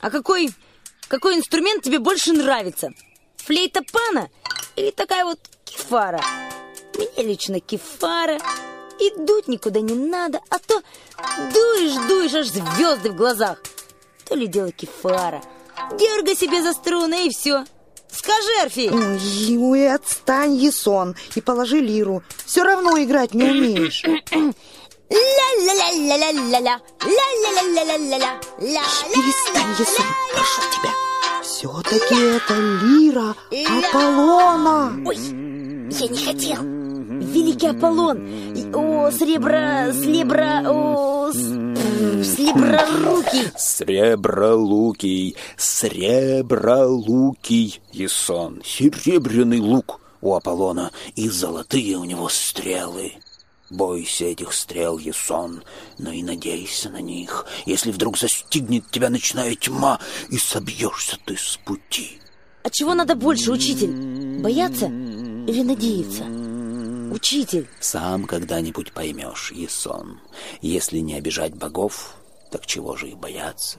А какой, какой инструмент тебе больше нравится? Флейта пана или такая вот кефара? Мне лично кефара. И дуть никуда не надо, а то дуешь, дуешь, аж звезды в глазах. То ли дело кефара. Дергай себе за струны и все. Скажи. Ой, ой, отстань, Есон, и положи лиру. Все равно играть не умеешь. Ля-ля-ля-ля-ля-ля-ля. Ля-ля-ля-ля-ля-ля-ля. Перестань, Есон, прошу тебя. Все-таки это лира Аполлона. Ой, я не хотел. Великий Аполлон. О, сребро, слебро, о, слеброрукий. Сребролукий, сребролукий, Есон, серебряный лук у Аполлона и золотые у него стрелы. Бойся этих стрел, Есон, но и надейся на них, если вдруг застигнет тебя ночная тьма, и собьешься ты с пути. А чего надо больше, учитель? Бояться или надеяться? Учитель. Сам когда-нибудь поймешь, Есон. Если не обижать богов, так чего же их бояться?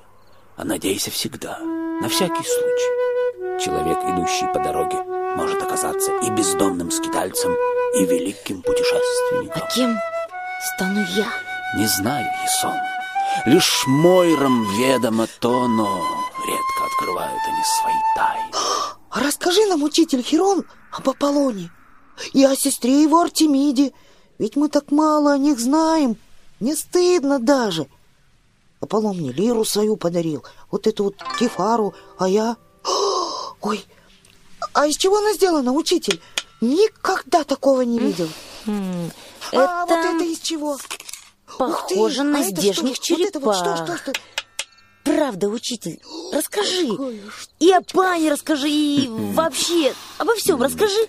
А надейся всегда, на всякий случай. Человек, идущий по дороге, может оказаться и бездомным скитальцем, и великим путешественником. А кем стану я? Не знаю, Есон. Лишь Мойрам ведомо то, но редко открывают они свои тайны. А расскажи нам, учитель Херон, об Аполлоне и о сестре его Артемиде. Ведь мы так мало о них знаем. Не стыдно даже. Аполлон мне лиру свою подарил, вот эту вот кефару, а я... Ой, а из чего она сделана, учитель? Никогда такого не видел. Хм, А вот это это из чего? похоже ты, на а это здешних что? Вот это вот что, черепах. что, что? Правда, учитель, расскажи. И о пане расскажи, и вообще обо всем расскажи.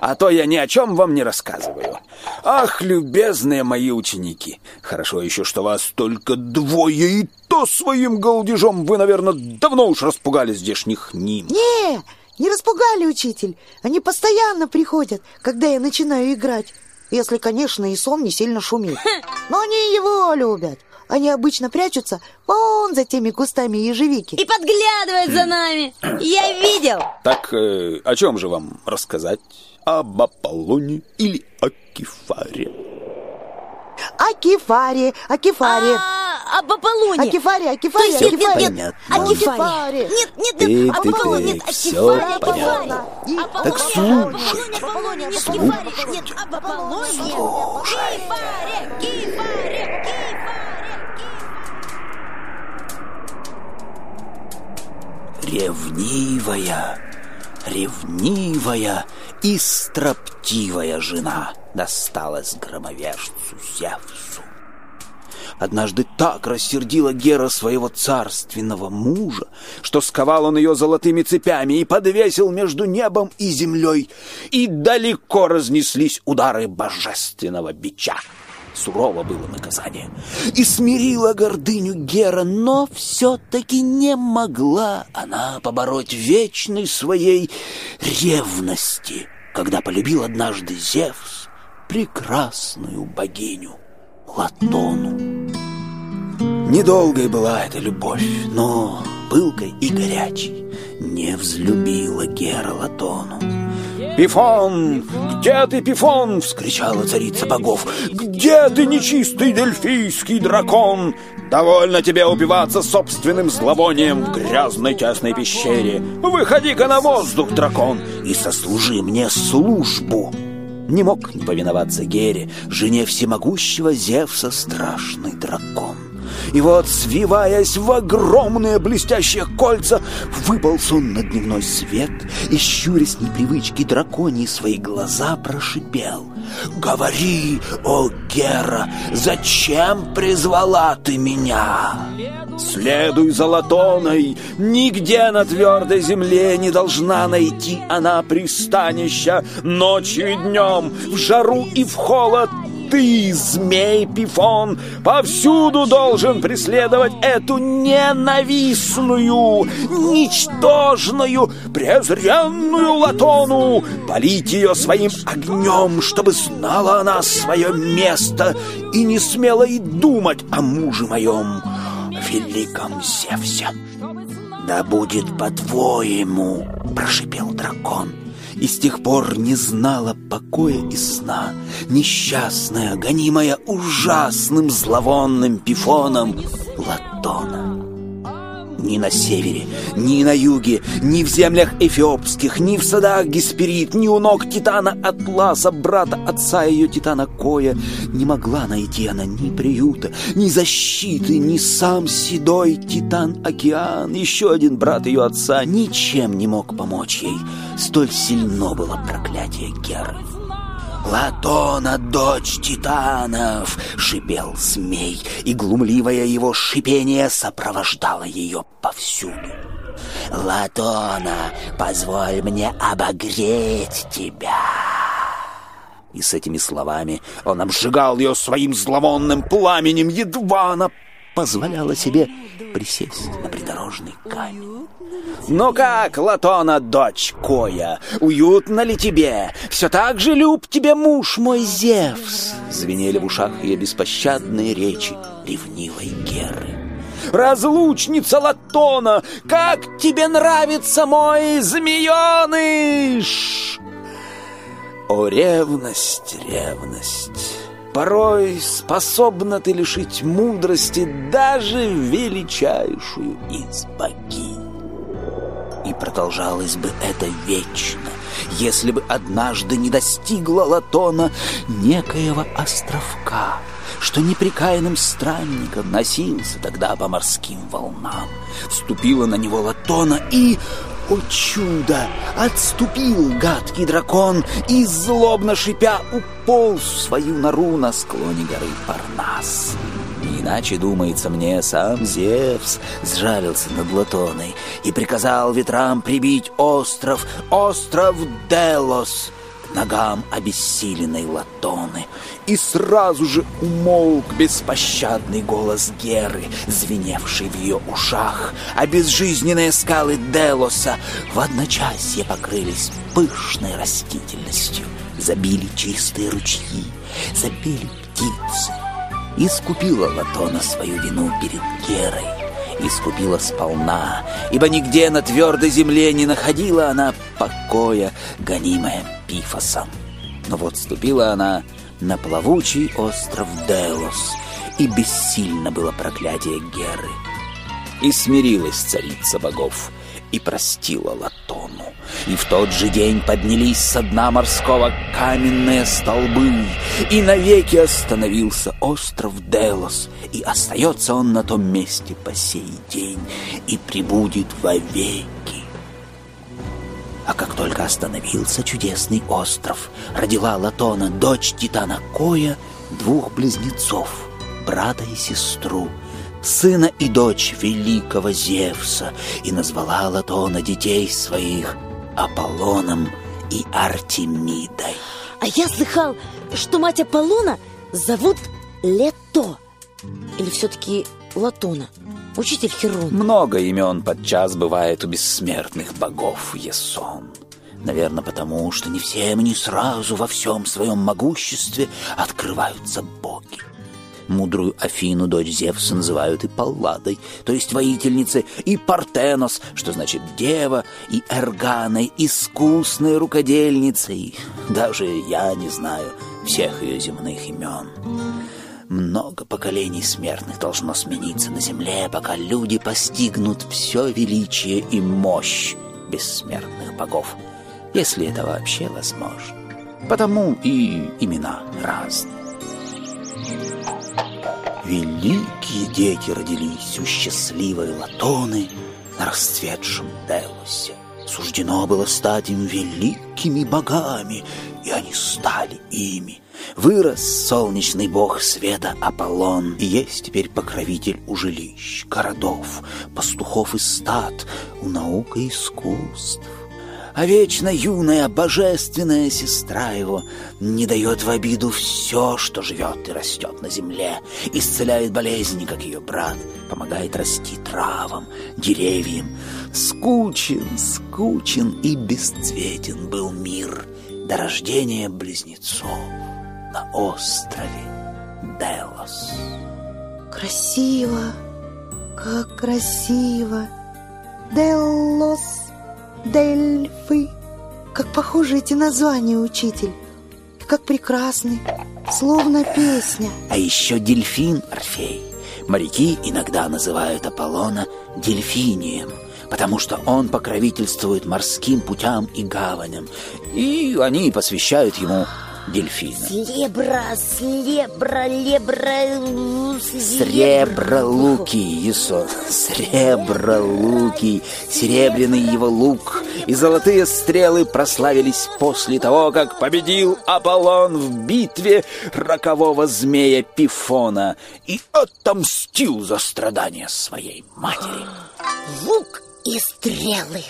А то я ни о чем вам не рассказываю. Ах, любезные мои ученики, хорошо еще, что вас только двое, и то своим голдежом вы, наверное, давно уж распугали здешних ним. Не, не распугали, учитель. Они постоянно приходят, когда я начинаю играть. Если, конечно, и сон не сильно шумит. Но они его любят. Они обычно прячутся вон за теми кустами ежевики. И подглядывает за нами. Я видел. Так э, о чем же вам рассказать? Об Аполлоне или о Кефаре? О кефаре, о кефаре, А, об Аполлоне. о кефаре, о То кефаре, есть о нет, нет, кефаре. нет, Понятно. о Кефаре. Нет, нет, ты, нет, о всё Кефаре, о понятно. Кефаре. И- Аполлоне, Так слушайте, Аполлоне. Кефаре, нет, об Аполлоне. Кефаре, Кефаре, Кефаре, Ревнивая, ревнивая и строптивая жена досталась громовержцу Зевсу. Однажды так рассердила Гера своего царственного мужа, что сковал он ее золотыми цепями и подвесил между небом и землей, и далеко разнеслись удары божественного бича. Сурово было наказание. И смирила гордыню Гера, но все-таки не могла она побороть вечной своей ревности, когда полюбил однажды Зевс прекрасную богиню Латону. Недолгой была эта любовь, но пылкой и горячей не взлюбила Гера Латону. «Пифон! Где ты, Пифон?» — вскричала царица богов. «Где ты, нечистый дельфийский дракон? Довольно тебе убиваться собственным зловонием в грязной тесной пещере. Выходи-ка на воздух, дракон, и сослужи мне службу!» Не мог не повиноваться Гере, жене всемогущего Зевса страшный дракон. И вот, свиваясь в огромные блестящие кольца, выполз он на дневной свет и, щурясь непривычки драконьи, свои глаза прошипел. «Говори, о Гера, зачем призвала ты меня?» «Следуй за Латоной, нигде на твердой земле не должна найти она пристанища ночью и днем, в жару и в холод, ты, змей Пифон, повсюду должен преследовать эту ненавистную, ничтожную, презренную Латону, полить ее своим огнем, чтобы знала она свое место и не смела и думать о муже моем. великом Зевсе. «Да будет по-твоему!» — прошипел дракон. И с тех пор не знала покоя и сна, Несчастная, гонимая ужасным зловонным пифоном Латона. Ни на севере, ни на юге, ни в землях эфиопских, ни в садах Гесперид, ни у ног Титана Атласа, брата отца ее Титана Коя, не могла найти она ни приюта, ни защиты, ни сам седой Титан Океан, еще один брат ее отца, ничем не мог помочь ей. Столь сильно было проклятие Геры. «Латона, дочь титанов!» — шипел змей, и глумливое его шипение сопровождало ее повсюду. «Латона, позволь мне обогреть тебя!» И с этими словами он обжигал ее своим зловонным пламенем, едва она позволяла себе присесть на придорожный камень. «Ну как, Латона, дочь Коя, уютно ли тебе? Все так же люб тебе муж мой Зевс!» Звенели в ушах ее беспощадные речи ревнивой Геры. «Разлучница Латона, как тебе нравится мой змееныш?» О, ревность, ревность! Порой способна ты лишить мудрости даже величайшую из богинь. И продолжалось бы это вечно, если бы однажды не достигла Латона некоего островка, что неприкаянным странником носился тогда по морским волнам. Вступила на него Латона и... О чудо! Отступил гадкий дракон и, злобно шипя, уполз в свою нору на склоне горы Парнас. Иначе, думается мне, сам Зевс сжалился над Латоной и приказал ветрам прибить остров, остров Делос, ногам обессиленной Латоны. И сразу же умолк беспощадный голос Геры, звеневший в ее ушах, а безжизненные скалы Делоса в одночасье покрылись пышной растительностью, забили чистые ручьи, запели птицы. Искупила Латона свою вину перед Герой, искупила сполна, ибо нигде на твердой земле не находила она покоя, гонимая Пифосом. Но вот ступила она на плавучий остров Делос, и бессильно было проклятие Геры. И смирилась царица богов, и простила Латону. И в тот же день поднялись со дна морского каменные столбы, и навеки остановился остров Делос, и остается он на том месте по сей день, и прибудет вовеки. Как только остановился чудесный остров, родила Латона, дочь Титана Коя, двух близнецов, брата и сестру, сына и дочь великого Зевса, и назвала Латона детей своих Аполлоном и Артемидой. А я слыхал, что мать Аполлона зовут Лето. Или все-таки Латона? Учитель Херон. Много имен подчас бывает у бессмертных богов Есон. Наверное, потому что не всем не сразу во всем своем могуществе открываются боги. Мудрую Афину, дочь Зевса, называют и Палладой, то есть воительницей, и Партенос, что значит дева, и Эрганой, искусной рукодельницей. Даже я не знаю всех ее земных имен. Много поколений смертных должно смениться на земле, пока люди постигнут все величие и мощь бессмертных богов, если это вообще возможно. Потому и имена разные. Великие дети родились у счастливой Латоны на расцветшем Делосе. Суждено было стать им великими богами, и они стали ими. Вырос солнечный бог света Аполлон, и есть теперь покровитель у жилищ, городов, пастухов и стад, у наук и искусств. А вечно юная божественная сестра его не дает в обиду все, что живет и растет на земле, исцеляет болезни, как ее брат, помогает расти травам, деревьям. Скучен, скучен и бесцветен был мир до рождения близнецов на острове Делос. Красиво, Как красиво! Деллос, Дельфы. Как похожи эти названия, учитель. Как прекрасны, словно песня. А еще дельфин, Орфей. Моряки иногда называют Аполлона дельфинием, потому что он покровительствует морским путям и гаваням, и они посвящают ему дельфина. Слебра, слебра, лебра... Сребролукий, Есо, Сребролукий, серебряный его лук и золотые стрелы прославились после того, как победил Аполлон в битве рокового змея Пифона и отомстил за страдания своей матери. Лук и стрелы.